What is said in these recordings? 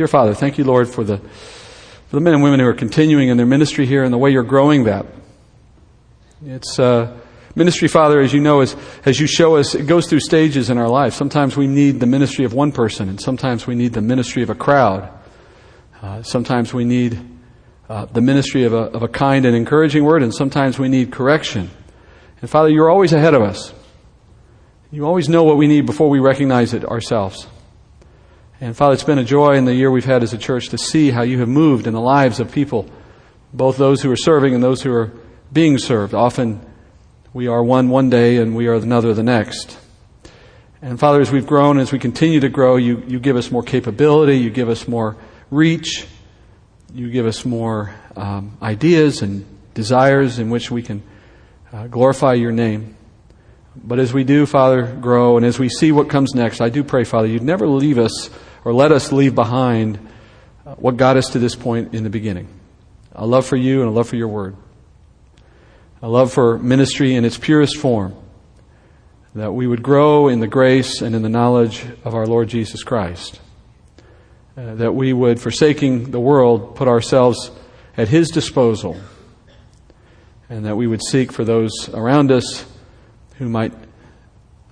Dear Father, thank you, Lord, for the, for the men and women who are continuing in their ministry here and the way you're growing that. It's uh, ministry, Father, as you know, as, as you show us, it goes through stages in our life. Sometimes we need the ministry of one person, and sometimes we need the ministry of a crowd. Uh, sometimes we need uh, the ministry of a, of a kind and encouraging word, and sometimes we need correction. And Father, you're always ahead of us. You always know what we need before we recognize it ourselves. And Father, it's been a joy in the year we've had as a church to see how you have moved in the lives of people, both those who are serving and those who are being served. Often we are one one day and we are another the next. And Father, as we've grown, as we continue to grow, you, you give us more capability, you give us more reach, you give us more um, ideas and desires in which we can uh, glorify your name. But as we do, Father, grow, and as we see what comes next, I do pray, Father, you'd never leave us or let us leave behind uh, what got us to this point in the beginning. A love for you and a love for your word. A love for ministry in its purest form. That we would grow in the grace and in the knowledge of our Lord Jesus Christ. Uh, that we would, forsaking the world, put ourselves at His disposal. And that we would seek for those around us who might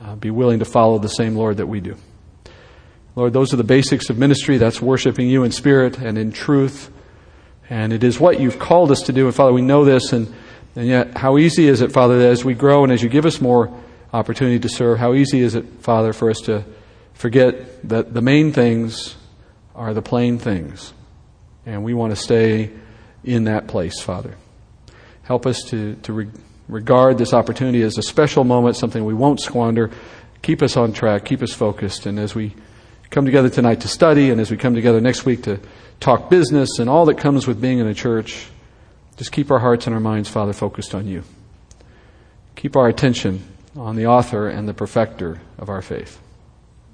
uh, be willing to follow the same Lord that we do. Lord, those are the basics of ministry. That's worshiping you in spirit and in truth. And it is what you've called us to do. And Father, we know this. And, and yet, how easy is it, Father, that as we grow and as you give us more opportunity to serve, how easy is it, Father, for us to forget that the main things are the plain things. And we want to stay in that place, Father. Help us to, to re- regard this opportunity as a special moment, something we won't squander. Keep us on track, keep us focused. And as we come together tonight to study, and as we come together next week to talk business and all that comes with being in a church, just keep our hearts and our minds, Father, focused on you. Keep our attention on the author and the perfecter of our faith.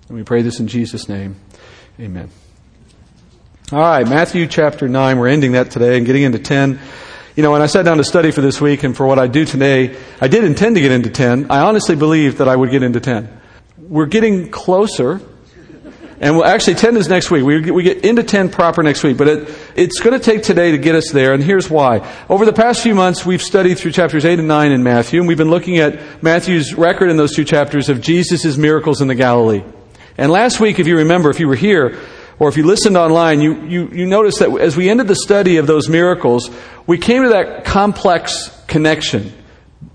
And we pray this in Jesus' name. Amen. All right, Matthew chapter 9. We're ending that today and getting into 10. You know, when I sat down to study for this week and for what I do today, I did intend to get into 10. I honestly believed that I would get into 10. We're getting closer and we'll, actually, 10 is next week. We, we get into 10 proper next week, but it, it's going to take today to get us there, and here's why. Over the past few months, we've studied through chapters 8 and 9 in Matthew, and we've been looking at Matthew's record in those two chapters of Jesus' miracles in the Galilee. And last week, if you remember, if you were here, or if you listened online, you, you, you noticed that as we ended the study of those miracles, we came to that complex connection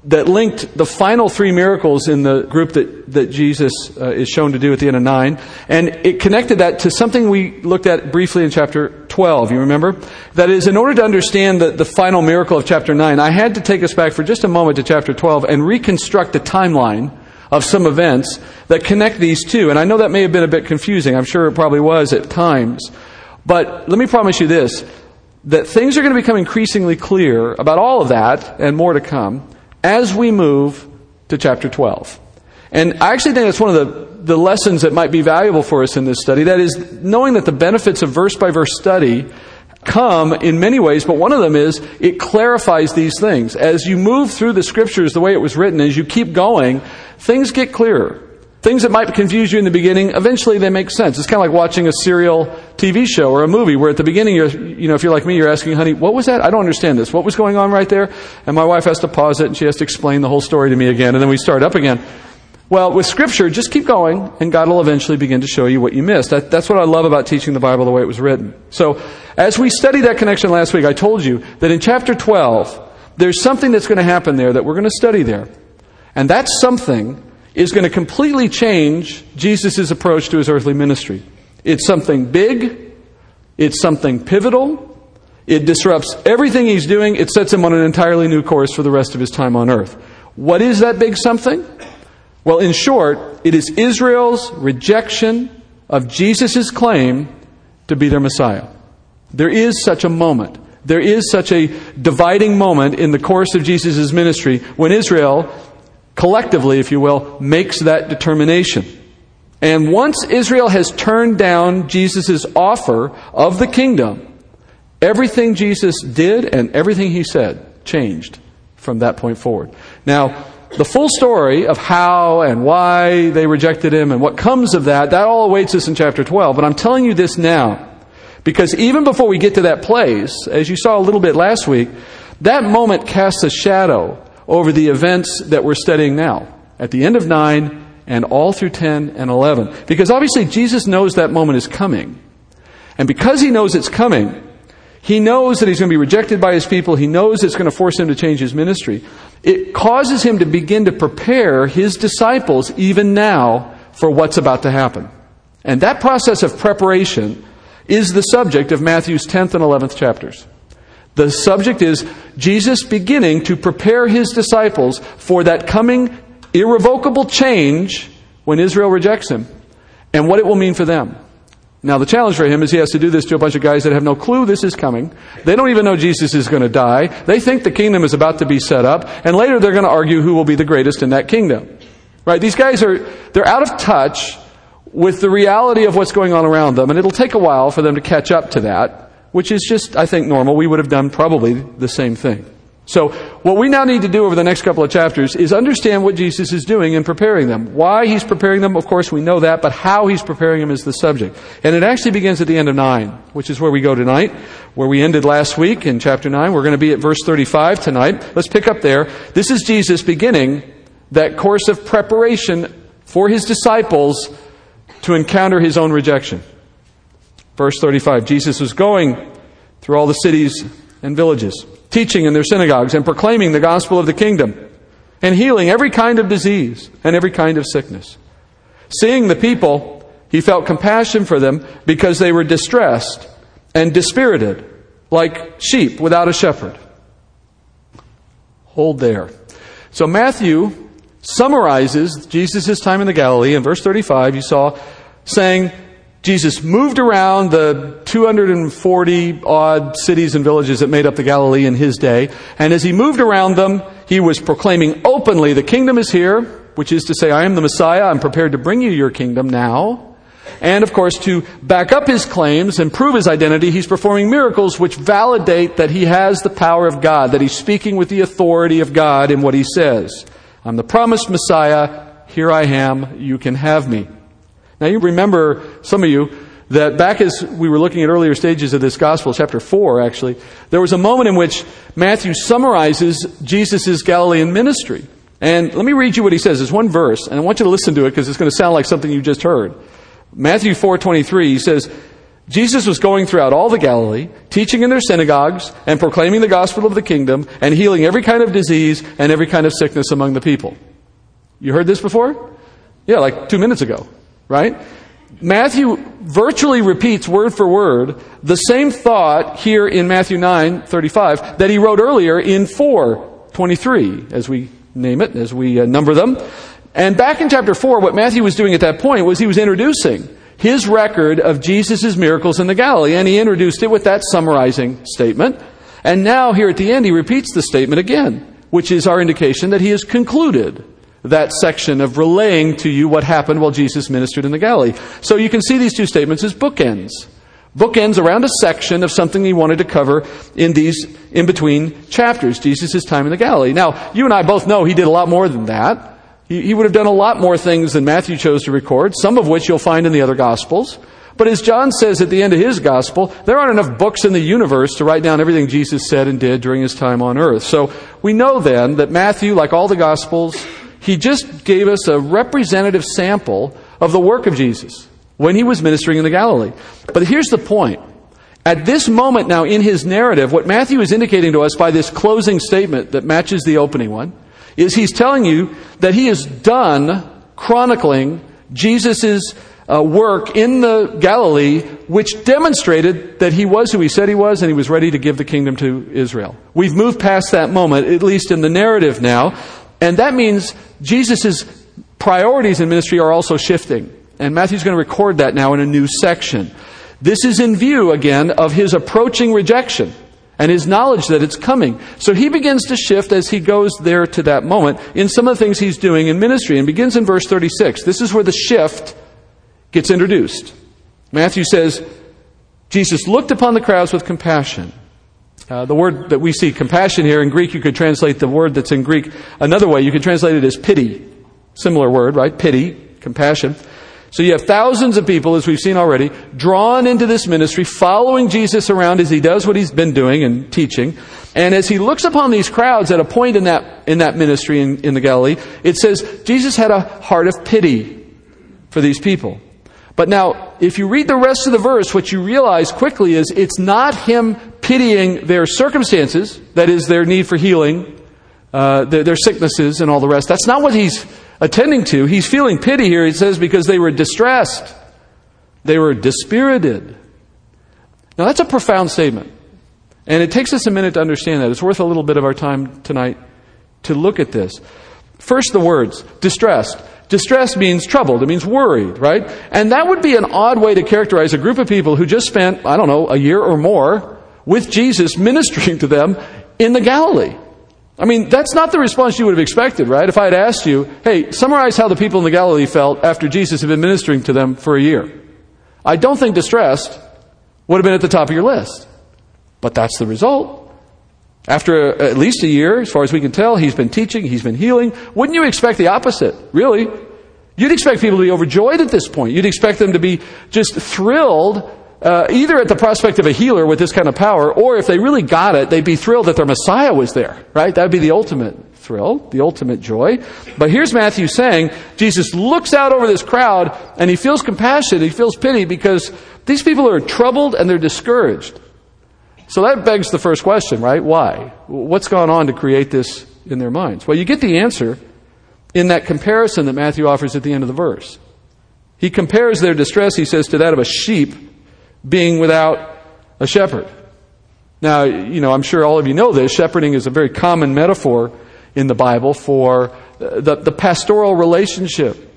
that linked the final three miracles in the group that, that Jesus uh, is shown to do at the end of 9. And it connected that to something we looked at briefly in chapter 12. You remember? That is, in order to understand the, the final miracle of chapter 9, I had to take us back for just a moment to chapter 12 and reconstruct the timeline of some events that connect these two. And I know that may have been a bit confusing. I'm sure it probably was at times. But let me promise you this that things are going to become increasingly clear about all of that and more to come as we move to chapter 12. And I actually think that's one of the, the lessons that might be valuable for us in this study. That is, knowing that the benefits of verse by verse study come in many ways, but one of them is it clarifies these things. As you move through the scriptures the way it was written, as you keep going, things get clearer. Things that might confuse you in the beginning, eventually they make sense. It's kind of like watching a serial TV show or a movie where at the beginning, you're, you know, if you're like me, you're asking, honey, what was that? I don't understand this. What was going on right there? And my wife has to pause it and she has to explain the whole story to me again, and then we start up again. Well, with Scripture, just keep going, and God will eventually begin to show you what you missed. That, that's what I love about teaching the Bible the way it was written. So, as we studied that connection last week, I told you that in chapter 12, there's something that's going to happen there that we're going to study there. And that something is going to completely change Jesus' approach to his earthly ministry. It's something big, it's something pivotal, it disrupts everything he's doing, it sets him on an entirely new course for the rest of his time on earth. What is that big something? Well, in short, it is Israel's rejection of Jesus' claim to be their Messiah. There is such a moment. There is such a dividing moment in the course of Jesus' ministry when Israel collectively, if you will, makes that determination. And once Israel has turned down Jesus' offer of the kingdom, everything Jesus did and everything he said changed from that point forward. Now, the full story of how and why they rejected him and what comes of that, that all awaits us in chapter 12. But I'm telling you this now Because even before we get to that place, as you saw a little bit last week, that moment casts a shadow over the events that we're studying now. At the end of 9 and all through 10 and 11. Because obviously Jesus knows that moment is coming. And because he knows it's coming, he knows that he's going to be rejected by his people. He knows it's going to force him to change his ministry. It causes him to begin to prepare his disciples even now for what's about to happen. And that process of preparation is the subject of Matthew's 10th and 11th chapters. The subject is Jesus beginning to prepare his disciples for that coming irrevocable change when Israel rejects him and what it will mean for them. Now, the challenge for him is he has to do this to a bunch of guys that have no clue this is coming. They don't even know Jesus is going to die. They think the kingdom is about to be set up, and later they're going to argue who will be the greatest in that kingdom. Right? These guys are, they're out of touch with the reality of what's going on around them, and it'll take a while for them to catch up to that, which is just, I think, normal. We would have done probably the same thing. So, what we now need to do over the next couple of chapters is understand what Jesus is doing in preparing them. Why he's preparing them, of course, we know that, but how he's preparing them is the subject. And it actually begins at the end of 9, which is where we go tonight, where we ended last week in chapter 9. We're going to be at verse 35 tonight. Let's pick up there. This is Jesus beginning that course of preparation for his disciples to encounter his own rejection. Verse 35 Jesus was going through all the cities and villages teaching in their synagogues and proclaiming the gospel of the kingdom and healing every kind of disease and every kind of sickness. Seeing the people, he felt compassion for them because they were distressed and dispirited, like sheep without a shepherd. Hold there. So Matthew summarizes Jesus' time in the Galilee in verse 35, you saw, saying, Jesus moved around the 240 odd cities and villages that made up the Galilee in his day. And as he moved around them, he was proclaiming openly, the kingdom is here, which is to say, I am the Messiah. I'm prepared to bring you your kingdom now. And of course, to back up his claims and prove his identity, he's performing miracles which validate that he has the power of God, that he's speaking with the authority of God in what he says. I'm the promised Messiah. Here I am. You can have me. Now, you remember, some of you, that back as we were looking at earlier stages of this gospel, chapter 4 actually, there was a moment in which Matthew summarizes Jesus' Galilean ministry. And let me read you what he says. It's one verse, and I want you to listen to it because it's going to sound like something you just heard. Matthew 4:23 he says, Jesus was going throughout all the Galilee, teaching in their synagogues and proclaiming the gospel of the kingdom and healing every kind of disease and every kind of sickness among the people. You heard this before? Yeah, like 2 minutes ago right? Matthew virtually repeats word for word the same thought here in Matthew 9 35 that he wrote earlier in 4 23, as we name it, as we uh, number them. And back in chapter 4, what Matthew was doing at that point was he was introducing his record of Jesus' miracles in the Galilee, and he introduced it with that summarizing statement. And now, here at the end, he repeats the statement again, which is our indication that he has concluded that section of relaying to you what happened while Jesus ministered in the Galilee. So you can see these two statements as bookends. Bookends around a section of something he wanted to cover in these in between chapters, Jesus' time in the Galilee. Now, you and I both know he did a lot more than that. He, he would have done a lot more things than Matthew chose to record, some of which you'll find in the other Gospels. But as John says at the end of his gospel, there aren't enough books in the universe to write down everything Jesus said and did during his time on earth. So we know then that Matthew, like all the gospels, he just gave us a representative sample of the work of Jesus when he was ministering in the Galilee. But here's the point. At this moment now in his narrative, what Matthew is indicating to us by this closing statement that matches the opening one is he's telling you that he is done chronicling Jesus' uh, work in the Galilee, which demonstrated that he was who he said he was and he was ready to give the kingdom to Israel. We've moved past that moment, at least in the narrative now. And that means Jesus' priorities in ministry are also shifting. And Matthew's going to record that now in a new section. This is in view, again, of his approaching rejection and his knowledge that it's coming. So he begins to shift as he goes there to that moment in some of the things he's doing in ministry and begins in verse 36. This is where the shift gets introduced. Matthew says, Jesus looked upon the crowds with compassion uh, the word that we see, compassion here in Greek, you could translate the word that's in Greek another way. You could translate it as pity. Similar word, right? Pity, compassion. So you have thousands of people, as we've seen already, drawn into this ministry, following Jesus around as he does what he's been doing and teaching. And as he looks upon these crowds at a point in that, in that ministry in, in the Galilee, it says Jesus had a heart of pity for these people. But now, if you read the rest of the verse, what you realize quickly is it's not him pitying their circumstances, that is, their need for healing, uh, their, their sicknesses, and all the rest. That's not what he's attending to. He's feeling pity here, he says, because they were distressed. They were dispirited. Now, that's a profound statement. And it takes us a minute to understand that. It's worth a little bit of our time tonight to look at this. First, the words distressed. Distressed means troubled. It means worried, right? And that would be an odd way to characterize a group of people who just spent, I don't know, a year or more with Jesus ministering to them in the Galilee. I mean, that's not the response you would have expected, right? If I had asked you, hey, summarize how the people in the Galilee felt after Jesus had been ministering to them for a year. I don't think distressed would have been at the top of your list. But that's the result. After a, at least a year, as far as we can tell, he's been teaching, he's been healing. Wouldn't you expect the opposite, really? You'd expect people to be overjoyed at this point. You'd expect them to be just thrilled uh, either at the prospect of a healer with this kind of power, or if they really got it, they'd be thrilled that their Messiah was there, right? That would be the ultimate thrill, the ultimate joy. But here's Matthew saying, Jesus looks out over this crowd and he feels compassion, he feels pity because these people are troubled and they're discouraged. So that begs the first question, right? Why? What's gone on to create this in their minds? Well, you get the answer in that comparison that Matthew offers at the end of the verse. He compares their distress, he says, to that of a sheep being without a shepherd. Now, you know, I'm sure all of you know this. Shepherding is a very common metaphor in the Bible for the, the pastoral relationship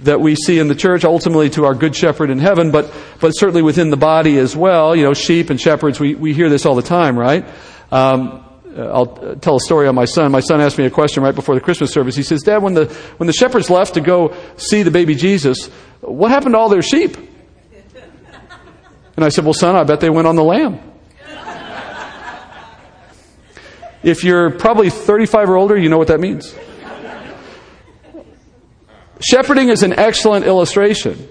that we see in the church, ultimately to our good shepherd in heaven, but, but certainly within the body as well. You know, sheep and shepherds, we, we hear this all the time, right? Um, I'll tell a story on my son. My son asked me a question right before the Christmas service. He says, Dad, when the, when the shepherds left to go see the baby Jesus, what happened to all their sheep? And I said, Well, son, I bet they went on the lamb. if you're probably 35 or older, you know what that means. Shepherding is an excellent illustration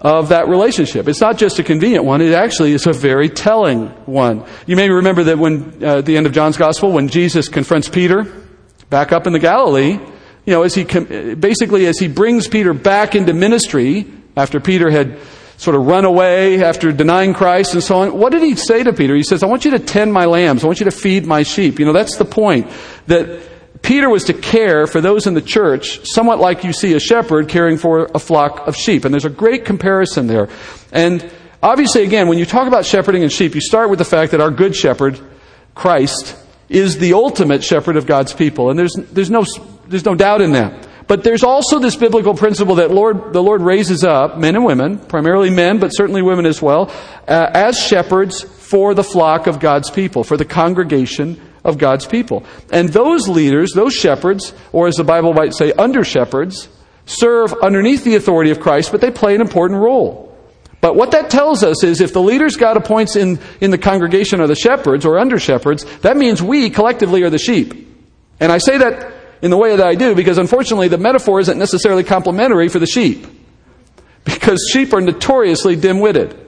of that relationship. It's not just a convenient one, it actually is a very telling one. You may remember that when, uh, at the end of John's Gospel, when Jesus confronts Peter back up in the Galilee, you know, as he, basically as he brings Peter back into ministry after Peter had sort of run away after denying Christ and so on. What did he say to Peter? He says, I want you to tend my lambs. I want you to feed my sheep. You know, that's the point. That Peter was to care for those in the church, somewhat like you see a shepherd caring for a flock of sheep. And there's a great comparison there. And obviously, again, when you talk about shepherding and sheep, you start with the fact that our good shepherd, Christ, is the ultimate shepherd of God's people. And there's, there's, no, there's no doubt in that. But there's also this biblical principle that Lord, the Lord raises up men and women, primarily men, but certainly women as well, uh, as shepherds for the flock of God's people, for the congregation of God's people. And those leaders, those shepherds, or as the Bible might say, under shepherds, serve underneath the authority of Christ, but they play an important role. But what that tells us is if the leaders God appoints in, in the congregation are the shepherds or under shepherds, that means we collectively are the sheep. And I say that in the way that I do because unfortunately the metaphor isn't necessarily complimentary for the sheep. Because sheep are notoriously dim witted.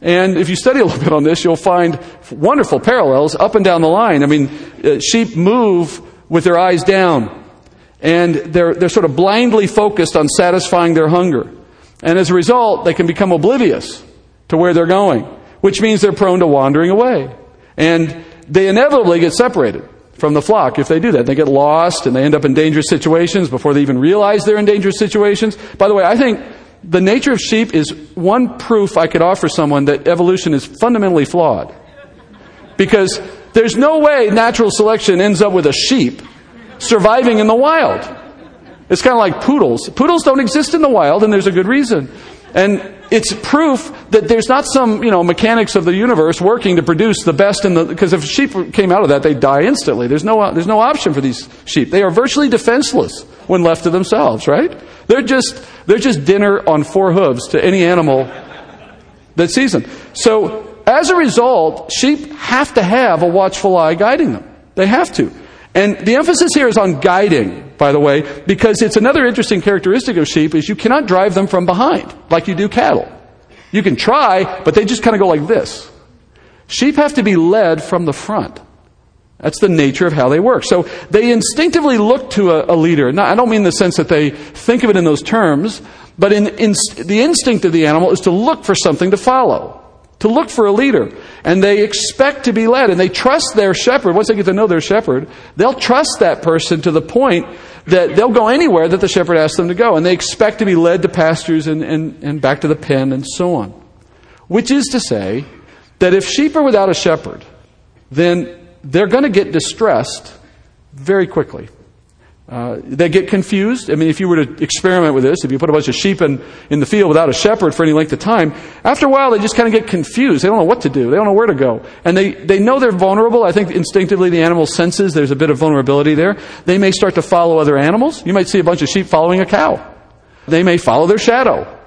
And if you study a little bit on this, you'll find wonderful parallels up and down the line. I mean, uh, sheep move with their eyes down, and they're, they're sort of blindly focused on satisfying their hunger. And as a result, they can become oblivious to where they're going, which means they're prone to wandering away. And they inevitably get separated from the flock if they do that. They get lost and they end up in dangerous situations before they even realize they're in dangerous situations. By the way, I think the nature of sheep is one proof I could offer someone that evolution is fundamentally flawed. Because there's no way natural selection ends up with a sheep surviving in the wild. It's kind of like poodles. Poodles don't exist in the wild, and there's a good reason. And it's proof that there's not some, you know, mechanics of the universe working to produce the best in the, because if sheep came out of that, they'd die instantly. There's no, there's no option for these sheep. They are virtually defenseless when left to themselves, right? They're just, they're just dinner on four hooves to any animal that sees them. So, as a result, sheep have to have a watchful eye guiding them. They have to. And the emphasis here is on guiding, by the way, because it's another interesting characteristic of sheep is you cannot drive them from behind like you do cattle. You can try, but they just kind of go like this. Sheep have to be led from the front. That's the nature of how they work. So they instinctively look to a, a leader. Now, I don't mean the sense that they think of it in those terms, but in, in, the instinct of the animal is to look for something to follow to look for a leader. And they expect to be led, and they trust their shepherd. Once they get to know their shepherd, they'll trust that person to the point that they'll go anywhere that the shepherd asks them to go. And they expect to be led to pastures and, and, and back to the pen and so on. Which is to say that if sheep are without a shepherd, then they're going to get distressed very quickly. Uh, they get confused. I mean, if you were to experiment with this, if you put a bunch of sheep in, in the field without a shepherd for any length of time, after a while they just kind of get confused. They don't know what to do. They don't know where to go. And they, they know they're vulnerable. I think instinctively the animal senses there's a bit of vulnerability there. They may start to follow other animals. You might see a bunch of sheep following a cow. They may follow their shadow.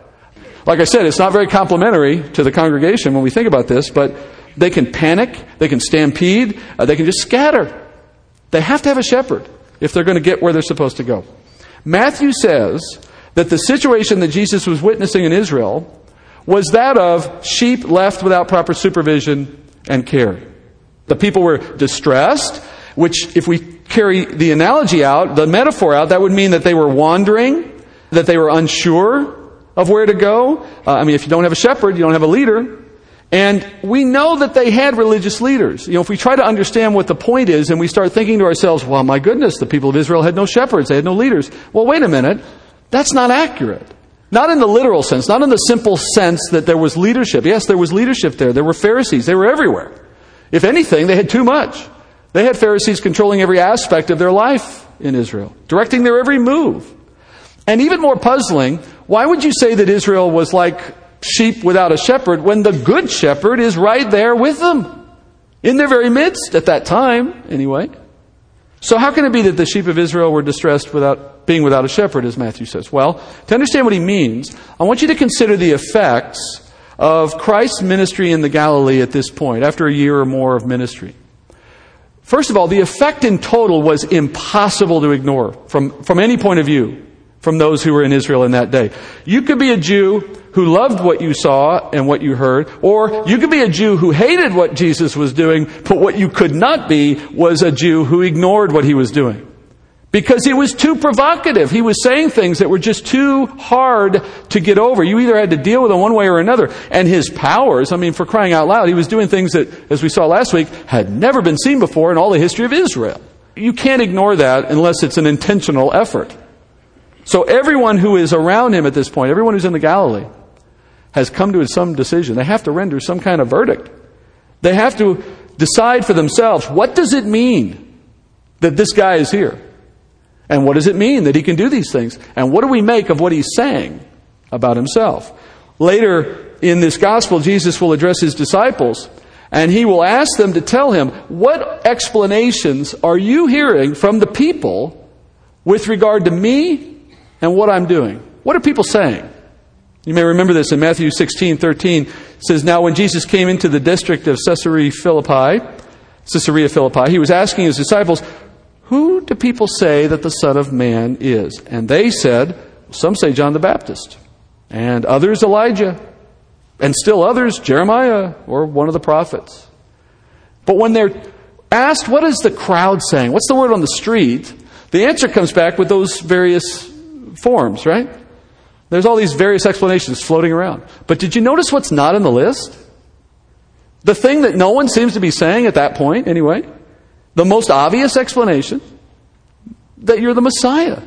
Like I said, it's not very complimentary to the congregation when we think about this, but they can panic, they can stampede, uh, they can just scatter. They have to have a shepherd if they're going to get where they're supposed to go. Matthew says that the situation that Jesus was witnessing in Israel was that of sheep left without proper supervision and care. The people were distressed, which, if we carry the analogy out, the metaphor out, that would mean that they were wandering, that they were unsure of where to go. Uh, I mean, if you don't have a shepherd, you don't have a leader. And we know that they had religious leaders. You know, if we try to understand what the point is and we start thinking to ourselves, well, my goodness, the people of Israel had no shepherds, they had no leaders. Well, wait a minute. That's not accurate. Not in the literal sense, not in the simple sense that there was leadership. Yes, there was leadership there. There were Pharisees. They were everywhere. If anything, they had too much. They had Pharisees controlling every aspect of their life in Israel, directing their every move. And even more puzzling, why would you say that Israel was like sheep without a shepherd when the good shepherd is right there with them? In their very midst at that time, anyway. So how can it be that the sheep of Israel were distressed without being without a shepherd, as Matthew says? Well, to understand what he means, I want you to consider the effects of Christ's ministry in the Galilee at this point, after a year or more of ministry. First of all, the effect in total was impossible to ignore from, from any point of view from those who were in Israel in that day. You could be a Jew who loved what you saw and what you heard, or you could be a Jew who hated what Jesus was doing, but what you could not be was a Jew who ignored what he was doing. Because he was too provocative. He was saying things that were just too hard to get over. You either had to deal with them one way or another. And his powers, I mean, for crying out loud, he was doing things that, as we saw last week, had never been seen before in all the history of Israel. You can't ignore that unless it's an intentional effort. So everyone who is around him at this point, everyone who's in the Galilee, has come to some decision. They have to render some kind of verdict. They have to decide for themselves what does it mean that this guy is here? And what does it mean that he can do these things? And what do we make of what he's saying about himself? Later in this gospel, Jesus will address his disciples and he will ask them to tell him, What explanations are you hearing from the people with regard to me and what I'm doing. What are people saying? You may remember this in Matthew 16, 13. It says, Now when Jesus came into the district of Caesarea Philippi, Caesarea Philippi, he was asking his disciples, Who do people say that the Son of Man is? And they said, Some say John the Baptist, and others Elijah, and still others Jeremiah or one of the prophets. But when they're asked, What is the crowd saying? What's the word on the street? The answer comes back with those various forms, right? There's all these various explanations floating around. But did you notice what's not in the list? The thing that no one seems to be saying at that point, anyway, the most obvious explanation that you're the Messiah.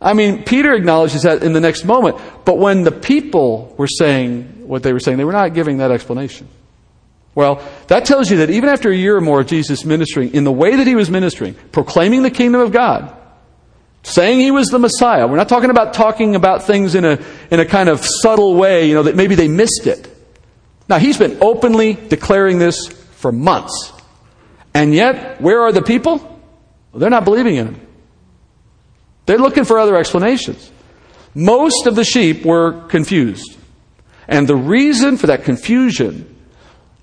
I mean, Peter acknowledges that in the next moment, but when the people were saying what they were saying, they were not giving that explanation. Well, that tells you that even after a year or more of Jesus ministering, in the way that he was ministering, proclaiming the kingdom of God, saying he was the Messiah. We're not talking about talking about things in a, in a kind of subtle way, you know, that maybe they missed it. Now, he's been openly declaring this for months. And yet, where are the people? Well, they're not believing in him. They're looking for other explanations. Most of the sheep were confused. And the reason for that confusion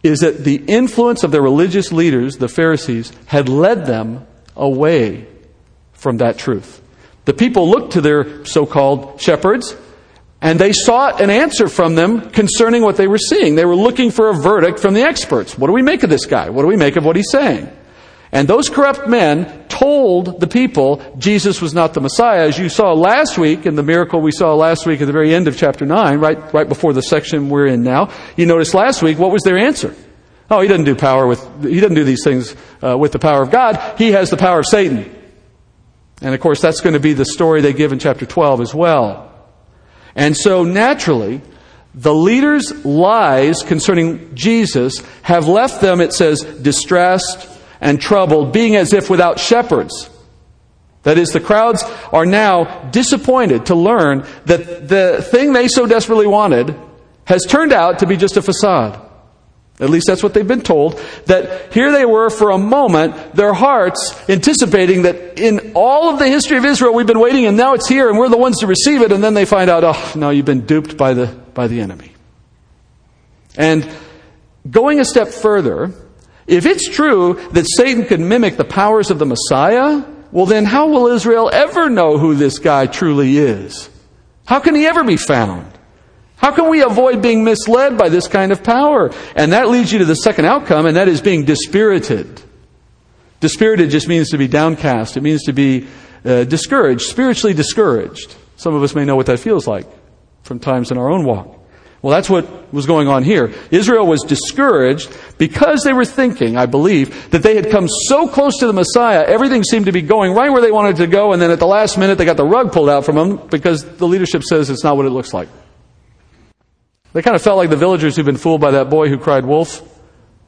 is that the influence of their religious leaders, the Pharisees, had led them away from that truth. The people looked to their so called shepherds and they sought an answer from them concerning what they were seeing. They were looking for a verdict from the experts. What do we make of this guy? What do we make of what he's saying? And those corrupt men told the people Jesus was not the Messiah. As you saw last week in the miracle we saw last week at the very end of chapter 9, right, right before the section we're in now, you noticed last week, what was their answer? Oh, he doesn't do power with, he doesn't do these things uh, with the power of God. He has the power of Satan. And of course, that's going to be the story they give in chapter 12 as well. And so naturally, the leaders' lies concerning Jesus have left them, it says, distressed, and troubled, being as if without shepherds. That is, the crowds are now disappointed to learn that the thing they so desperately wanted has turned out to be just a facade. At least that's what they've been told. That here they were for a moment, their hearts anticipating that in all of the history of Israel we've been waiting and now it's here and we're the ones to receive it, and then they find out, oh, no, you've been duped by the, by the enemy. And going a step further, if it's true that Satan can mimic the powers of the Messiah, well, then how will Israel ever know who this guy truly is? How can he ever be found? How can we avoid being misled by this kind of power? And that leads you to the second outcome, and that is being dispirited. Dispirited just means to be downcast. It means to be uh, discouraged, spiritually discouraged. Some of us may know what that feels like from times in our own walk. Well, that's what was going on here. Israel was discouraged because they were thinking, I believe, that they had come so close to the Messiah, everything seemed to be going right where they wanted to go, and then at the last minute they got the rug pulled out from them because the leadership says it's not what it looks like. They kind of felt like the villagers who've been fooled by that boy who cried wolf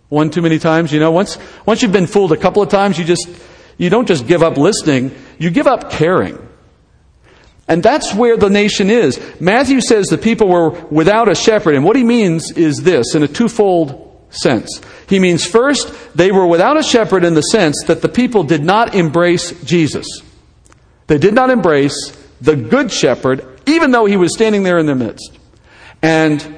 one too many times. You know, once, once you've been fooled a couple of times, you just, you don't just give up listening, you give up caring. And that's where the nation is. Matthew says the people were without a shepherd. And what he means is this in a twofold sense. He means first, they were without a shepherd in the sense that the people did not embrace Jesus. They did not embrace the good shepherd, even though he was standing there in their midst. And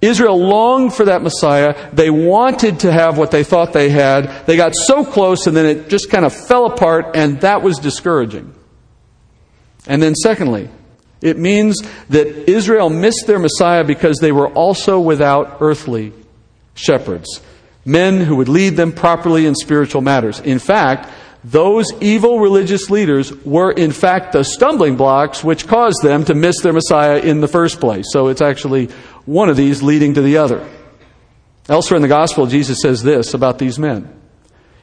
Israel longed for that Messiah. They wanted to have what they thought they had. They got so close and then it just kind of fell apart, and that was discouraging. And then, secondly, it means that Israel missed their Messiah because they were also without earthly shepherds, men who would lead them properly in spiritual matters. In fact, those evil religious leaders were, in fact, the stumbling blocks which caused them to miss their Messiah in the first place. So it's actually one of these leading to the other. Elsewhere in the Gospel, Jesus says this about these men.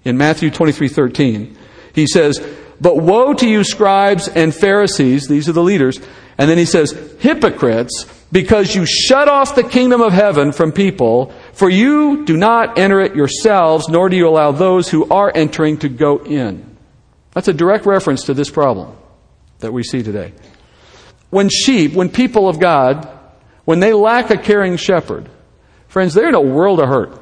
In Matthew 23 13, he says, but woe to you, scribes and Pharisees, these are the leaders. And then he says, hypocrites, because you shut off the kingdom of heaven from people, for you do not enter it yourselves, nor do you allow those who are entering to go in. That's a direct reference to this problem that we see today. When sheep, when people of God, when they lack a caring shepherd, friends, they're in a world of hurt.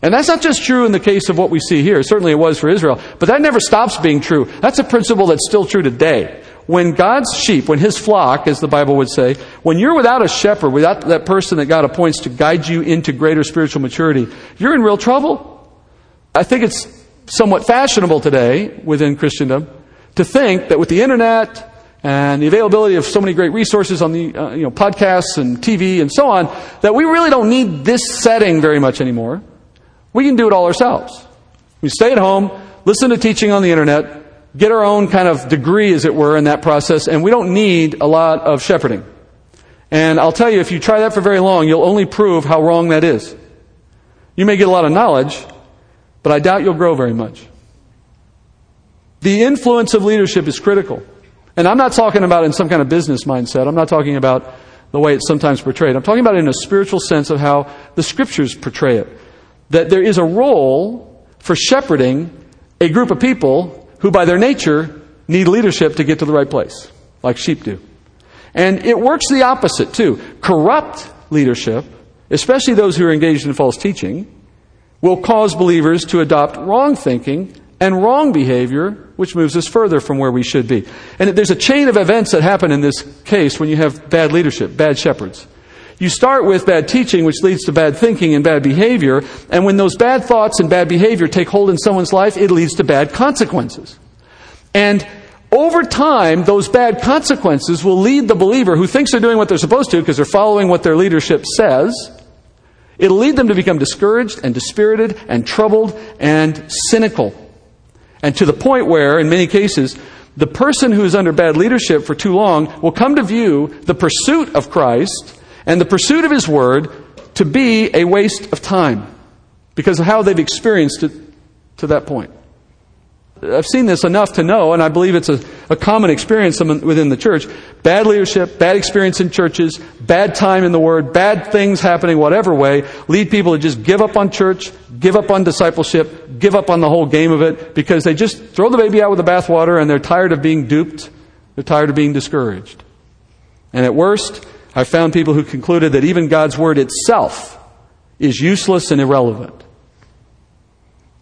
And that's not just true in the case of what we see here. Certainly it was for Israel. But that never stops being true. That's a principle that's still true today. When God's sheep, when His flock, as the Bible would say, when you're without a shepherd, without that person that God appoints to guide you into greater spiritual maturity, you're in real trouble. I think it's somewhat fashionable today within Christendom to think that with the internet and the availability of so many great resources on the uh, you know podcasts and TV and so on that we really don't need this setting very much anymore. We can do it all ourselves. We stay at home, listen to teaching on the internet, get our own kind of degree, as it were, in that process, and we don't need a lot of shepherding. And I'll tell you, if you try that for very long, you'll only prove how wrong that is. You may get a lot of knowledge, but I doubt you'll grow very much. The influence of leadership is critical. And I'm not talking about in some kind of business mindset. I'm not talking about the way it's sometimes portrayed. I'm talking about in a spiritual sense of how the scriptures portray it that there is a role for shepherding a group of people who, by their nature, need leadership to get to the right place, like sheep do. And it works the opposite, too. Corrupt leadership, especially those who are engaged in false teaching, will cause believers to adopt wrong thinking and wrong behavior, which moves us further from where we should be. And there's a chain of events that happen in this case when you have bad leadership, bad shepherds. You start with bad teaching, which leads to bad thinking and bad behavior. And when those bad thoughts and bad behavior take hold in someone's life, it leads to bad consequences. And over time, those bad consequences will lead the believer who thinks they're doing what they're supposed to because they're following what their leadership says. It'll lead them to become discouraged and dispirited and troubled and cynical. And to the point where, in many cases, the person who is under bad leadership for too long will come to view the pursuit of Christ and the pursuit of His Word to be a waste of time because of how they've experienced it to that point. I've seen this enough to know, and I believe it's a, a common experience within the church. Bad leadership, bad experience in churches, bad time in the Word, bad things happening whatever way, lead people to just give up on church, give up on discipleship, give up on the whole game of it, because they just throw the baby out with the bathwater and they're tired of being duped, they're tired of being discouraged. And at worst, I found people who concluded that even God's Word itself is useless and irrelevant.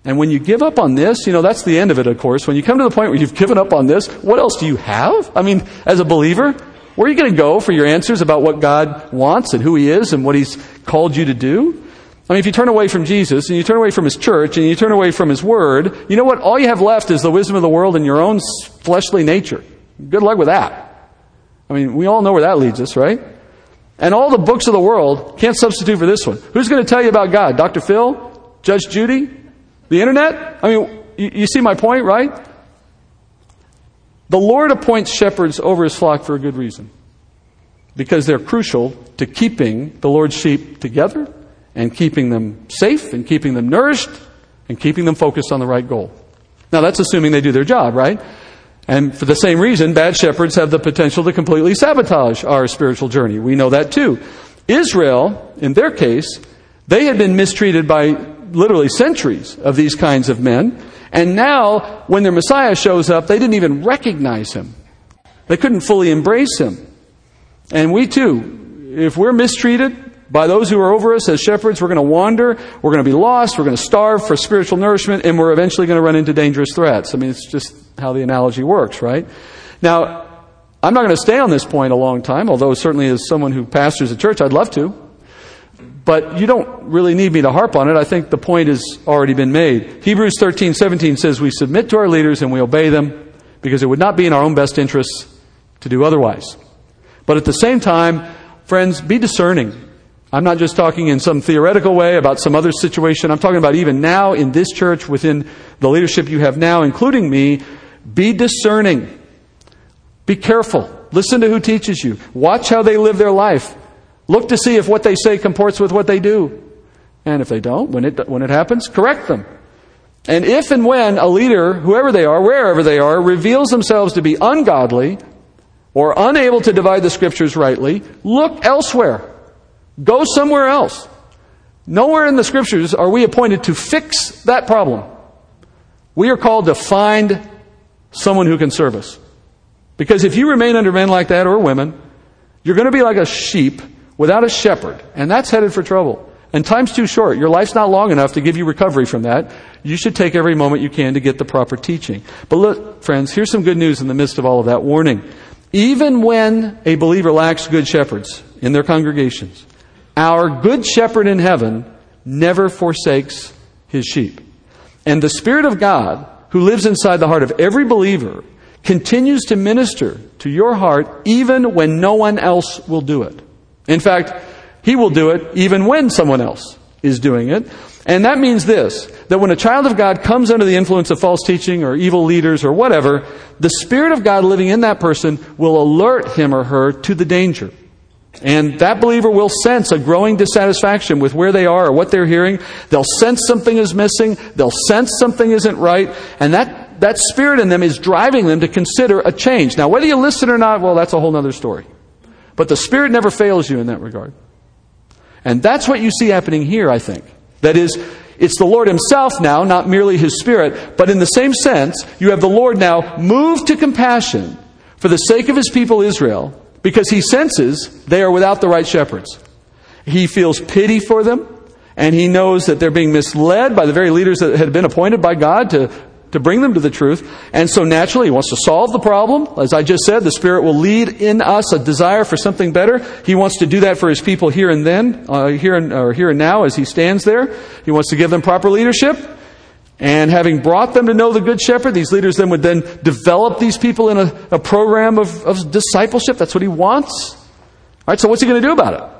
And when you give up on this, you know, that's the end of it, of course. When you come to the point where you've given up on this, what else do you have? I mean, as a believer, where are you going to go for your answers about what God wants and who He is and what He's called you to do? I mean, if you turn away from Jesus and you turn away from His church and you turn away from His Word, you know what? All you have left is the wisdom of the world and your own fleshly nature. Good luck with that. I mean, we all know where that leads us, right? And all the books of the world can't substitute for this one. Who's going to tell you about God? Dr. Phil? Judge Judy? The internet? I mean, you, you see my point, right? The Lord appoints shepherds over his flock for a good reason. Because they're crucial to keeping the Lord's sheep together and keeping them safe and keeping them nourished and keeping them focused on the right goal. Now, that's assuming they do their job, right? And for the same reason, bad shepherds have the potential to completely sabotage our spiritual journey. We know that too. Israel, in their case, they had been mistreated by literally centuries of these kinds of men. And now, when their Messiah shows up, they didn't even recognize him. They couldn't fully embrace him. And we too, if we're mistreated by those who are over us as shepherds, we're going to wander, we're going to be lost, we're going to starve for spiritual nourishment, and we're eventually going to run into dangerous threats. I mean, it's just how the analogy works, right? Now, I'm not going to stay on this point a long time, although certainly as someone who pastors a church, I'd love to. But you don't really need me to harp on it. I think the point has already been made. Hebrews 13, 17 says we submit to our leaders and we obey them because it would not be in our own best interests to do otherwise. But at the same time, friends, be discerning. I'm not just talking in some theoretical way about some other situation. I'm talking about even now in this church, within the leadership you have now, including me, be discerning. Be careful. Listen to who teaches you. Watch how they live their life. Look to see if what they say comports with what they do. And if they don't, when it, when it happens, correct them. And if and when a leader, whoever they are, wherever they are, reveals themselves to be ungodly or unable to divide the scriptures rightly, look elsewhere. Go somewhere else. Nowhere in the scriptures are we appointed to fix that problem. We are called to find someone who can serve us. Because if you remain under men like that or women, you're going to be like a sheep without a shepherd, and that's headed for trouble. And time's too short. Your life's not long enough to give you recovery from that. You should take every moment you can to get the proper teaching. But look, friends, here's some good news in the midst of all of that warning. Even when a believer lacks good shepherds in their congregations, our good shepherd in heaven never forsakes his sheep. And the Spirit of God, who lives inside the heart of every believer, continues to minister to your heart even when no one else will do it. In fact, He will do it even when someone else is doing it. And that means this that when a child of God comes under the influence of false teaching or evil leaders or whatever, the Spirit of God living in that person will alert him or her to the danger. And that believer will sense a growing dissatisfaction with where they are or what they're hearing. They'll sense something is missing. They'll sense something isn't right. And that, that spirit in them is driving them to consider a change. Now, whether you listen or not, well, that's a whole other story. But the Spirit never fails you in that regard. And that's what you see happening here, I think. That is, it's the Lord Himself now, not merely His Spirit, but in the same sense, you have the Lord now moved to compassion for the sake of His people Israel because He senses they are without the right shepherds. He feels pity for them, and He knows that they're being misled by the very leaders that had been appointed by God to, to bring them to the truth. And so naturally, he wants to solve the problem. As I just said, the Spirit will lead in us a desire for something better. He wants to do that for his people here and then, uh, here and or here and now, as he stands there. He wants to give them proper leadership. And having brought them to know the Good Shepherd, these leaders then would then develop these people in a, a program of, of discipleship. That's what he wants. All right, so what's he going to do about it?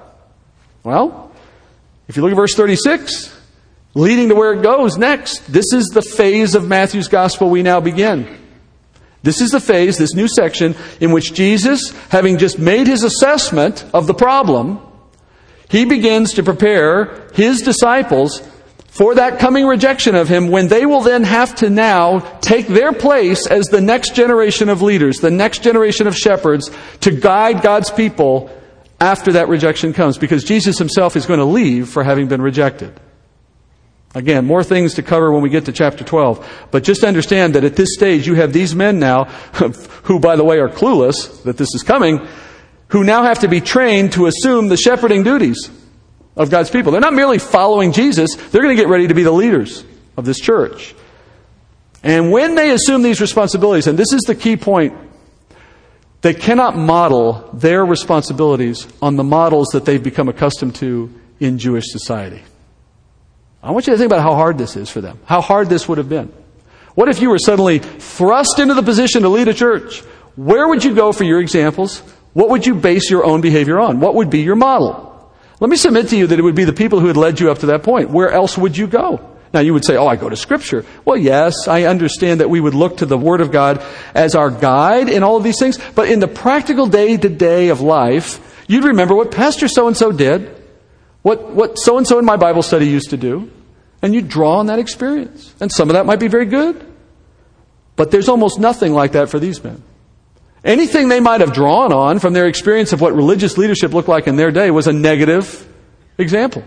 Well, if you look at verse 36, leading to where it goes next, this is the phase of Matthew's gospel we now begin. This is the phase, this new section, in which Jesus, having just made his assessment of the problem, he begins to prepare his disciples for that coming rejection of him when they will then have to now take their place as the next generation of leaders, the next generation of shepherds to guide God's people after that rejection comes because Jesus himself is going to leave for having been rejected. Again, more things to cover when we get to chapter 12. But just understand that at this stage you have these men now, who by the way are clueless that this is coming, who now have to be trained to assume the shepherding duties of God's people. They're not merely following Jesus, they're going to get ready to be the leaders of this church. And when they assume these responsibilities, and this is the key point, they cannot model their responsibilities on the models that they've become accustomed to in Jewish society. I want you to think about how hard this is for them, how hard this would have been. What if you were suddenly thrust into the position to lead a church? Where would you go for your examples? What would you base your own behavior on? What would be your model? Let me submit to you that it would be the people who had led you up to that point. Where else would you go? Now you would say, oh, I go to Scripture. Well, yes, I understand that we would look to the Word of God as our guide in all of these things, but in the practical day to day of life, you'd remember what Pastor so and so did, what, what so and so in my Bible study used to do, and you draw on that experience. And some of that might be very good, but there's almost nothing like that for these men. Anything they might have drawn on from their experience of what religious leadership looked like in their day was a negative example.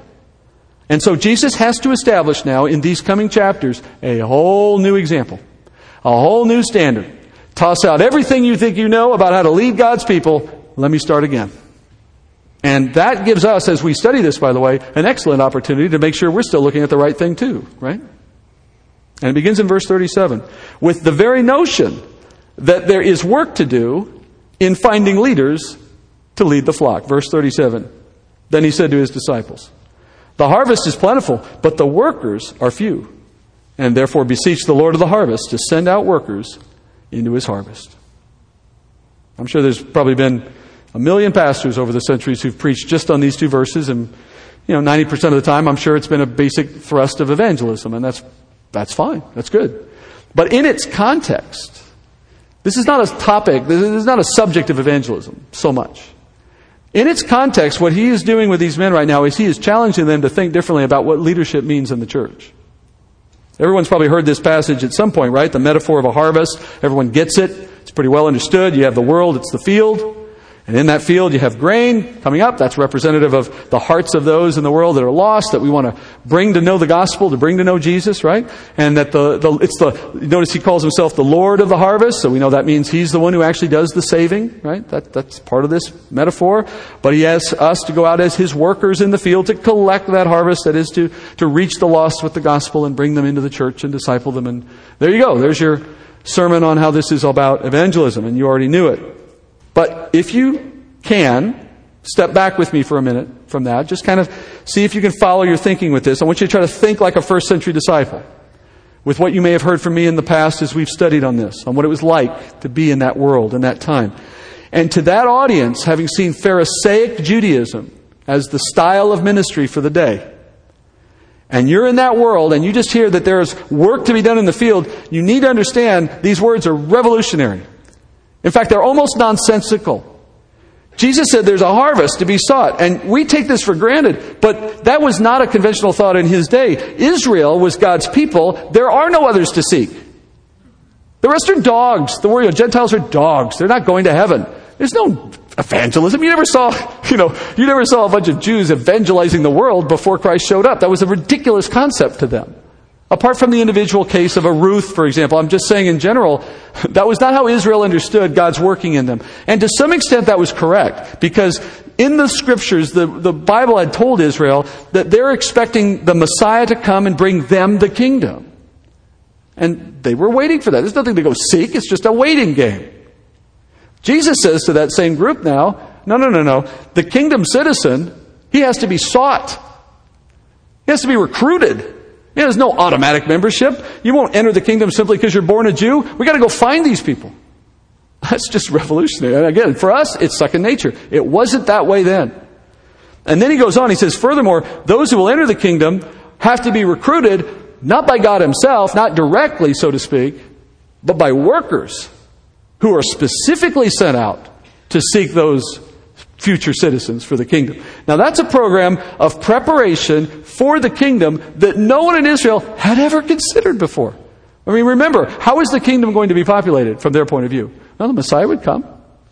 And so Jesus has to establish now in these coming chapters a whole new example, a whole new standard. Toss out everything you think you know about how to lead God's people. Let me start again. And that gives us, as we study this, by the way, an excellent opportunity to make sure we're still looking at the right thing too, right? And it begins in verse 37 with the very notion that there is work to do in finding leaders to lead the flock. Verse 37. Then he said to his disciples, The harvest is plentiful, but the workers are few. And therefore beseech the Lord of the harvest to send out workers into his harvest. I'm sure there's probably been a million pastors over the centuries who've preached just on these two verses, and you know, 90% of the time, I'm sure it's been a basic thrust of evangelism, and that's, that's fine. That's good. But in its context, this is not a topic, this is not a subject of evangelism so much. In its context, what he is doing with these men right now is he is challenging them to think differently about what leadership means in the church. Everyone's probably heard this passage at some point, right? The metaphor of a harvest. Everyone gets it. It's pretty well understood. You have the world, it's the field. And in that field, you have grain coming up. That's representative of the hearts of those in the world that are lost, that we want to bring to know the gospel, to bring to know Jesus, right? And that the, the it's the, notice he calls himself the Lord of the harvest, so we know that means he's the one who actually does the saving, right? That, that's part of this metaphor. But he asks us to go out as his workers in the field to collect that harvest, that is to, to reach the lost with the gospel and bring them into the church and disciple them. And there you go. There's your sermon on how this is about evangelism, and you already knew it. But if you can, step back with me for a minute from that. Just kind of see if you can follow your thinking with this. I want you to try to think like a first century disciple with what you may have heard from me in the past as we've studied on this, on what it was like to be in that world in that time. And to that audience, having seen Pharisaic Judaism as the style of ministry for the day, and you're in that world and you just hear that there's work to be done in the field, you need to understand these words are revolutionary. In fact, they're almost nonsensical. Jesus said there's a harvest to be sought, and we take this for granted, but that was not a conventional thought in his day. Israel was God's people. There are no others to seek. The rest are dogs. The Gentiles are dogs. They're not going to heaven. There's no evangelism. You never saw, you know, you never saw a bunch of Jews evangelizing the world before Christ showed up. That was a ridiculous concept to them. Apart from the individual case of a Ruth, for example, I'm just saying in general, that was not how Israel understood God's working in them. And to some extent that was correct, because in the scriptures, the, the Bible had told Israel that they're expecting the Messiah to come and bring them the kingdom. And they were waiting for that. There's nothing to go seek, it's just a waiting game. Jesus says to that same group now, no, no, no, no. The kingdom citizen, he has to be sought. He has to be recruited. There's no automatic membership. You won't enter the kingdom simply because you're born a Jew. We got to go find these people. That's just revolutionary. And again, for us, it's second nature. It wasn't that way then. And then he goes on, he says, furthermore, those who will enter the kingdom have to be recruited not by God himself, not directly, so to speak, but by workers who are specifically sent out to seek those future citizens for the kingdom. Now that's a program of preparation for the kingdom that no one in Israel had ever considered before. I mean, remember, how is the kingdom going to be populated from their point of view? Well, the Messiah would come.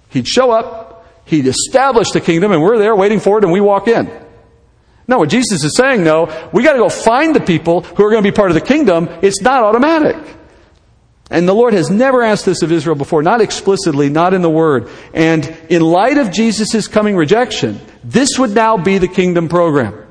He'd show up. He'd establish the kingdom and we're there waiting for it and we walk in. No, what Jesus is saying, no, we got to go find the people who are going to be part of the kingdom. It's not automatic. And the Lord has never asked this of Israel before, not explicitly, not in the Word. And in light of Jesus' coming rejection, this would now be the kingdom program.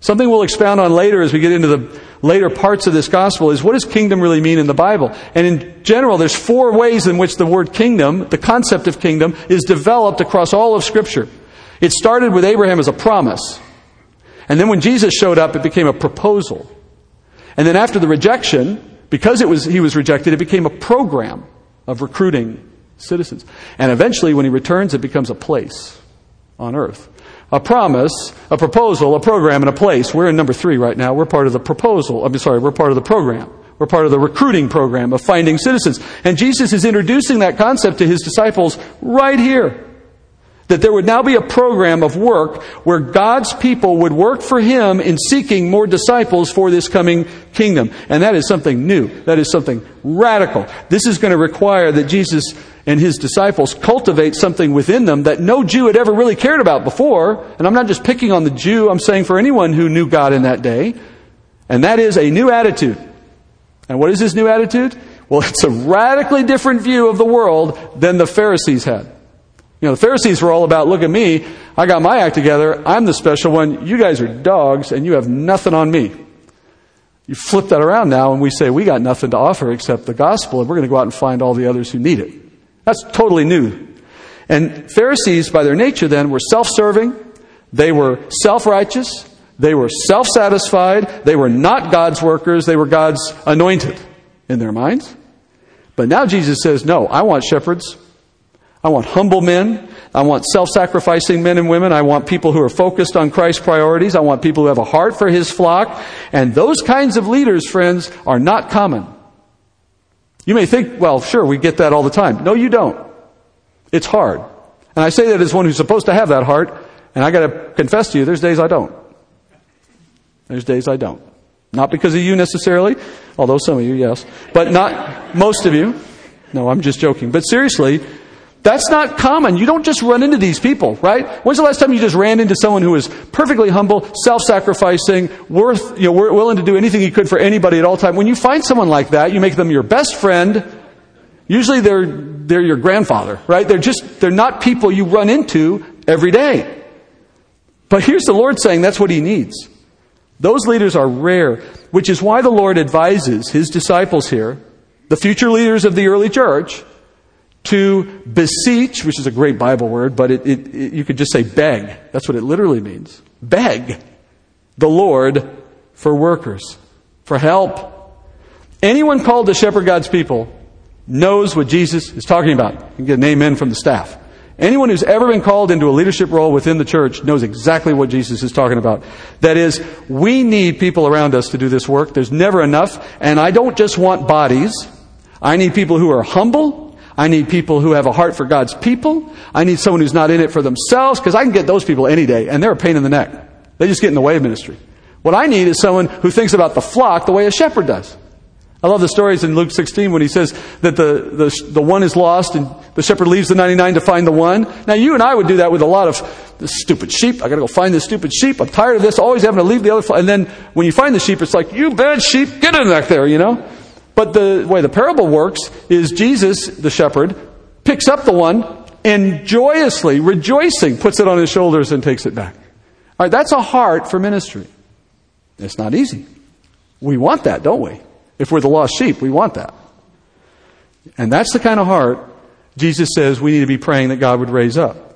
Something we'll expound on later as we get into the later parts of this gospel is what does kingdom really mean in the Bible? And in general, there's four ways in which the word kingdom, the concept of kingdom, is developed across all of Scripture. It started with Abraham as a promise. And then when Jesus showed up, it became a proposal. And then after the rejection, because it was, he was rejected, it became a program of recruiting citizens. And eventually, when he returns, it becomes a place on earth. A promise, a proposal, a program, and a place. We're in number three right now. We're part of the proposal. I'm sorry, we're part of the program. We're part of the recruiting program of finding citizens. And Jesus is introducing that concept to his disciples right here. That there would now be a program of work where God's people would work for Him in seeking more disciples for this coming kingdom. And that is something new. That is something radical. This is going to require that Jesus and His disciples cultivate something within them that no Jew had ever really cared about before. And I'm not just picking on the Jew, I'm saying for anyone who knew God in that day. And that is a new attitude. And what is this new attitude? Well, it's a radically different view of the world than the Pharisees had. You know, the Pharisees were all about, look at me, I got my act together, I'm the special one, you guys are dogs, and you have nothing on me. You flip that around now, and we say, we got nothing to offer except the gospel, and we're going to go out and find all the others who need it. That's totally new. And Pharisees, by their nature then, were self serving, they were self righteous, they were self satisfied, they were not God's workers, they were God's anointed in their minds. But now Jesus says, no, I want shepherds I want humble men. I want self sacrificing men and women. I want people who are focused on Christ's priorities. I want people who have a heart for his flock. And those kinds of leaders, friends, are not common. You may think, well, sure, we get that all the time. No, you don't. It's hard. And I say that as one who's supposed to have that heart, and I gotta confess to you, there's days I don't. There's days I don't. Not because of you necessarily, although some of you, yes. But not most of you. No, I'm just joking. But seriously, that's not common. You don't just run into these people, right? When's the last time you just ran into someone who was perfectly humble, self-sacrificing, worth, you know, willing to do anything he could for anybody at all time? When you find someone like that, you make them your best friend. Usually they're, they're your grandfather, right? They're just, they're not people you run into every day. But here's the Lord saying that's what he needs. Those leaders are rare, which is why the Lord advises his disciples here, the future leaders of the early church, to beseech, which is a great Bible word, but it, it, it, you could just say beg. That's what it literally means. Beg the Lord for workers, for help. Anyone called to shepherd God's people knows what Jesus is talking about. You can get an amen from the staff. Anyone who's ever been called into a leadership role within the church knows exactly what Jesus is talking about. That is, we need people around us to do this work. There's never enough. And I don't just want bodies. I need people who are humble, I need people who have a heart for God's people. I need someone who's not in it for themselves, because I can get those people any day, and they're a pain in the neck. They just get in the way of ministry. What I need is someone who thinks about the flock the way a shepherd does. I love the stories in Luke 16 when he says that the, the, the one is lost and the shepherd leaves the 99 to find the one. Now, you and I would do that with a lot of this stupid sheep. I got to go find this stupid sheep. I'm tired of this, always having to leave the other. And then when you find the sheep, it's like, you bad sheep, get in back there, you know? But the way the parable works is Jesus, the shepherd, picks up the one and joyously, rejoicing, puts it on his shoulders and takes it back. All right, that's a heart for ministry. It's not easy. We want that, don't we? If we're the lost sheep, we want that. And that's the kind of heart Jesus says we need to be praying that God would raise up.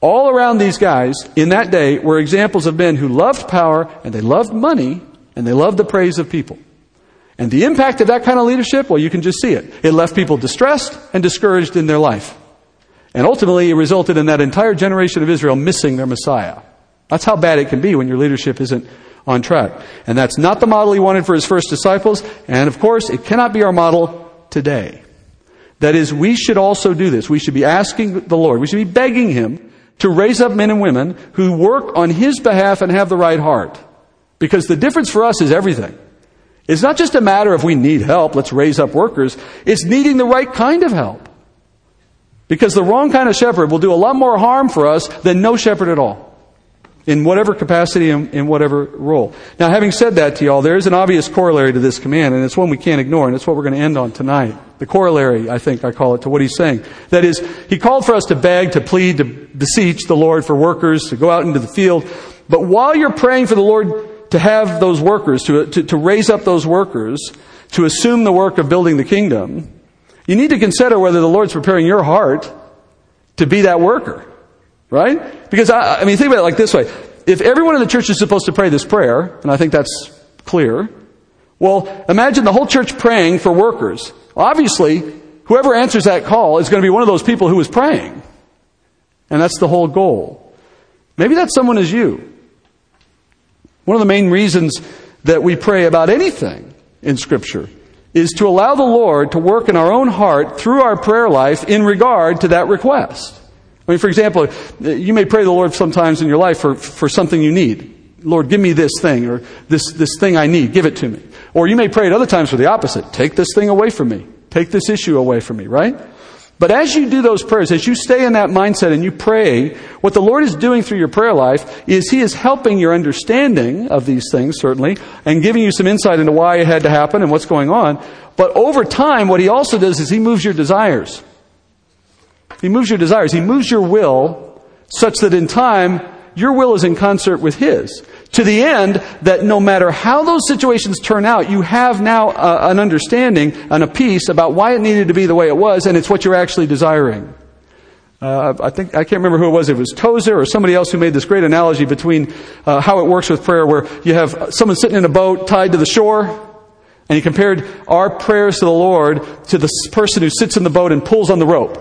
All around these guys in that day were examples of men who loved power and they loved money and they loved the praise of people. And the impact of that kind of leadership, well, you can just see it. It left people distressed and discouraged in their life. And ultimately, it resulted in that entire generation of Israel missing their Messiah. That's how bad it can be when your leadership isn't on track. And that's not the model he wanted for his first disciples. And of course, it cannot be our model today. That is, we should also do this. We should be asking the Lord, we should be begging Him to raise up men and women who work on His behalf and have the right heart. Because the difference for us is everything. It's not just a matter of we need help, let's raise up workers. It's needing the right kind of help. Because the wrong kind of shepherd will do a lot more harm for us than no shepherd at all in whatever capacity and in whatever role. Now, having said that to y'all, there is an obvious corollary to this command, and it's one we can't ignore, and it's what we're going to end on tonight. The corollary, I think I call it, to what he's saying. That is, he called for us to beg, to plead, to beseech the Lord for workers, to go out into the field. But while you're praying for the Lord to have those workers, to, to, to raise up those workers, to assume the work of building the kingdom, you need to consider whether the Lord's preparing your heart to be that worker. Right? Because, I, I mean, think about it like this way. If everyone in the church is supposed to pray this prayer, and I think that's clear, well, imagine the whole church praying for workers. Obviously, whoever answers that call is going to be one of those people who is praying. And that's the whole goal. Maybe that someone is you. One of the main reasons that we pray about anything in Scripture is to allow the Lord to work in our own heart through our prayer life in regard to that request. I mean, for example, you may pray the Lord sometimes in your life for, for something you need. Lord, give me this thing, or this, this thing I need, give it to me. Or you may pray at other times for the opposite. Take this thing away from me. Take this issue away from me, right? But as you do those prayers, as you stay in that mindset and you pray, what the Lord is doing through your prayer life is He is helping your understanding of these things, certainly, and giving you some insight into why it had to happen and what's going on. But over time, what He also does is He moves your desires. He moves your desires. He moves your will such that in time, your will is in concert with His. To the end that no matter how those situations turn out, you have now uh, an understanding and a peace about why it needed to be the way it was, and it's what you're actually desiring. Uh, I think I can't remember who it was. It was Tozer or somebody else who made this great analogy between uh, how it works with prayer, where you have someone sitting in a boat tied to the shore, and he compared our prayers to the Lord to the person who sits in the boat and pulls on the rope.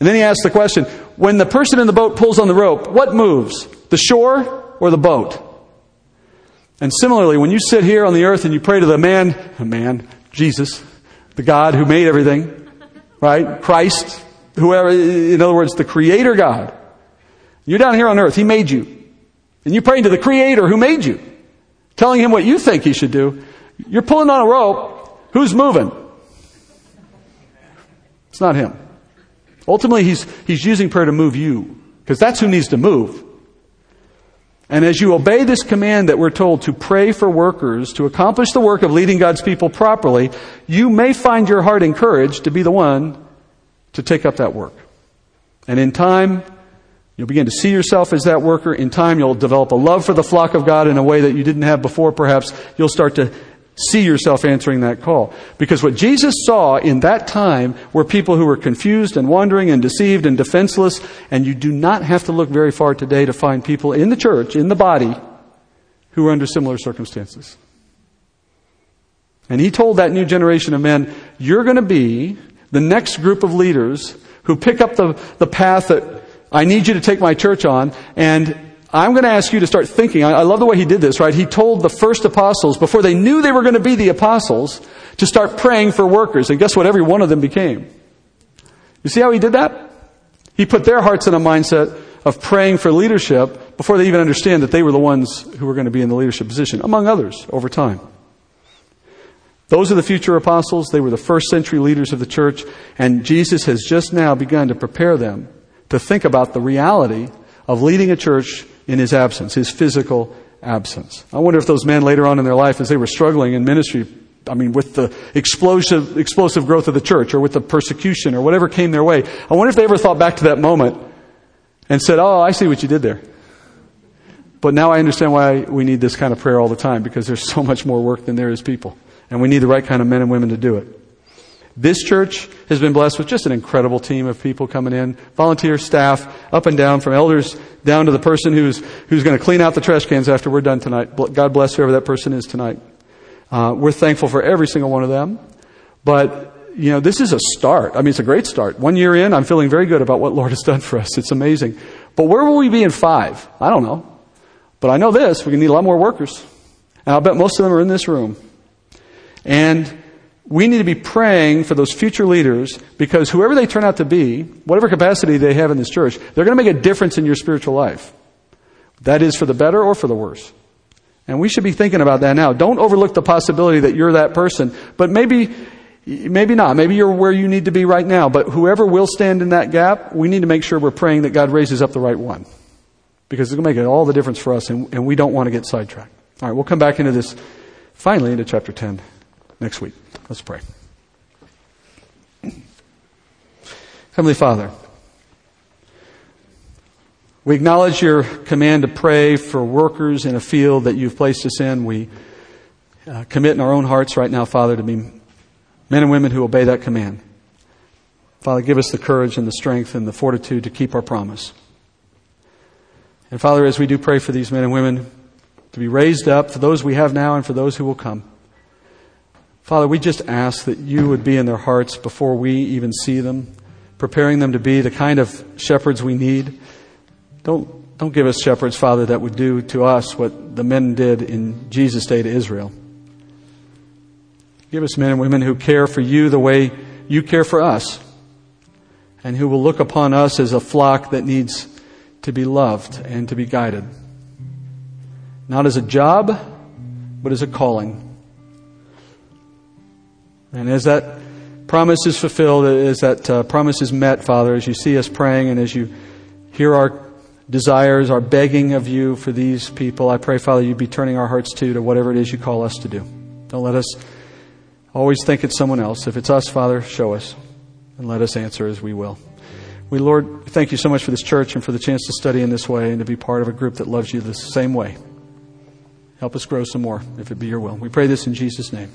And then he asked the question when the person in the boat pulls on the rope, what moves? The shore or the boat? And similarly, when you sit here on the earth and you pray to the man, a man, Jesus, the God who made everything, right? Christ, whoever, in other words, the Creator God. You're down here on earth. He made you. And you're praying to the Creator who made you, telling Him what you think He should do. You're pulling on a rope. Who's moving? It's not Him. Ultimately, he's, he's using prayer to move you, because that's who needs to move. And as you obey this command that we're told to pray for workers to accomplish the work of leading God's people properly, you may find your heart encouraged to be the one to take up that work. And in time, you'll begin to see yourself as that worker. In time, you'll develop a love for the flock of God in a way that you didn't have before, perhaps. You'll start to see yourself answering that call. Because what Jesus saw in that time were people who were confused and wandering and deceived and defenseless, and you do not have to look very far today to find people in the church, in the body, who are under similar circumstances. And he told that new generation of men, you're going to be the next group of leaders who pick up the, the path that I need you to take my church on, and I'm going to ask you to start thinking. I, love the way he did this, right? He told the first apostles, before they knew they were going to be the apostles, to start praying for workers. And guess what? Every one of them became. You see how he did that? He put their hearts in a mindset of praying for leadership before they even understand that they were the ones who were going to be in the leadership position, among others, over time. Those are the future apostles. They were the first century leaders of the church, and Jesus has just now begun to prepare them to think about the reality of leading a church in his absence, his physical absence. I wonder if those men later on in their life, as they were struggling in ministry, I mean, with the explosive, explosive growth of the church or with the persecution or whatever came their way, I wonder if they ever thought back to that moment and said, Oh, I see what you did there. But now I understand why we need this kind of prayer all the time because there's so much more work than there is people. And we need the right kind of men and women to do it. This church has been blessed with just an incredible team of people coming in, volunteer staff, up and down, from elders down to the person who's, who's going to clean out the trash cans after we're done tonight. God bless whoever that person is tonight. Uh, we're thankful for every single one of them. But, you know, this is a start. I mean, it's a great start. One year in, I'm feeling very good about what Lord has done for us. It's amazing. But where will we be in five? I don't know. But I know this, we're going to need a lot more workers. And I'll bet most of them are in this room. And we need to be praying for those future leaders because whoever they turn out to be, whatever capacity they have in this church, they're going to make a difference in your spiritual life. That is for the better or for the worse. And we should be thinking about that now. Don't overlook the possibility that you're that person, but maybe, maybe not. Maybe you're where you need to be right now, but whoever will stand in that gap, we need to make sure we're praying that God raises up the right one. Because it's going to make all the difference for us, and, and we don't want to get sidetracked. All right, we'll come back into this, finally, into chapter 10 next week. Let's pray. Heavenly Father, we acknowledge your command to pray for workers in a field that you've placed us in. We uh, commit in our own hearts right now, Father, to be men and women who obey that command. Father, give us the courage and the strength and the fortitude to keep our promise. And Father, as we do pray for these men and women to be raised up, for those we have now and for those who will come, Father, we just ask that you would be in their hearts before we even see them, preparing them to be the kind of shepherds we need. Don't, don't give us shepherds, Father, that would do to us what the men did in Jesus' day to Israel. Give us men and women who care for you the way you care for us, and who will look upon us as a flock that needs to be loved and to be guided. Not as a job, but as a calling. And as that promise is fulfilled, as that uh, promise is met, Father, as you see us praying and as you hear our desires, our begging of you for these people, I pray, Father, you'd be turning our hearts to to whatever it is you call us to do. Don't let us always think it's someone else. If it's us, Father, show us and let us answer as we will. We, Lord, thank you so much for this church and for the chance to study in this way and to be part of a group that loves you the same way. Help us grow some more, if it be your will. We pray this in Jesus' name.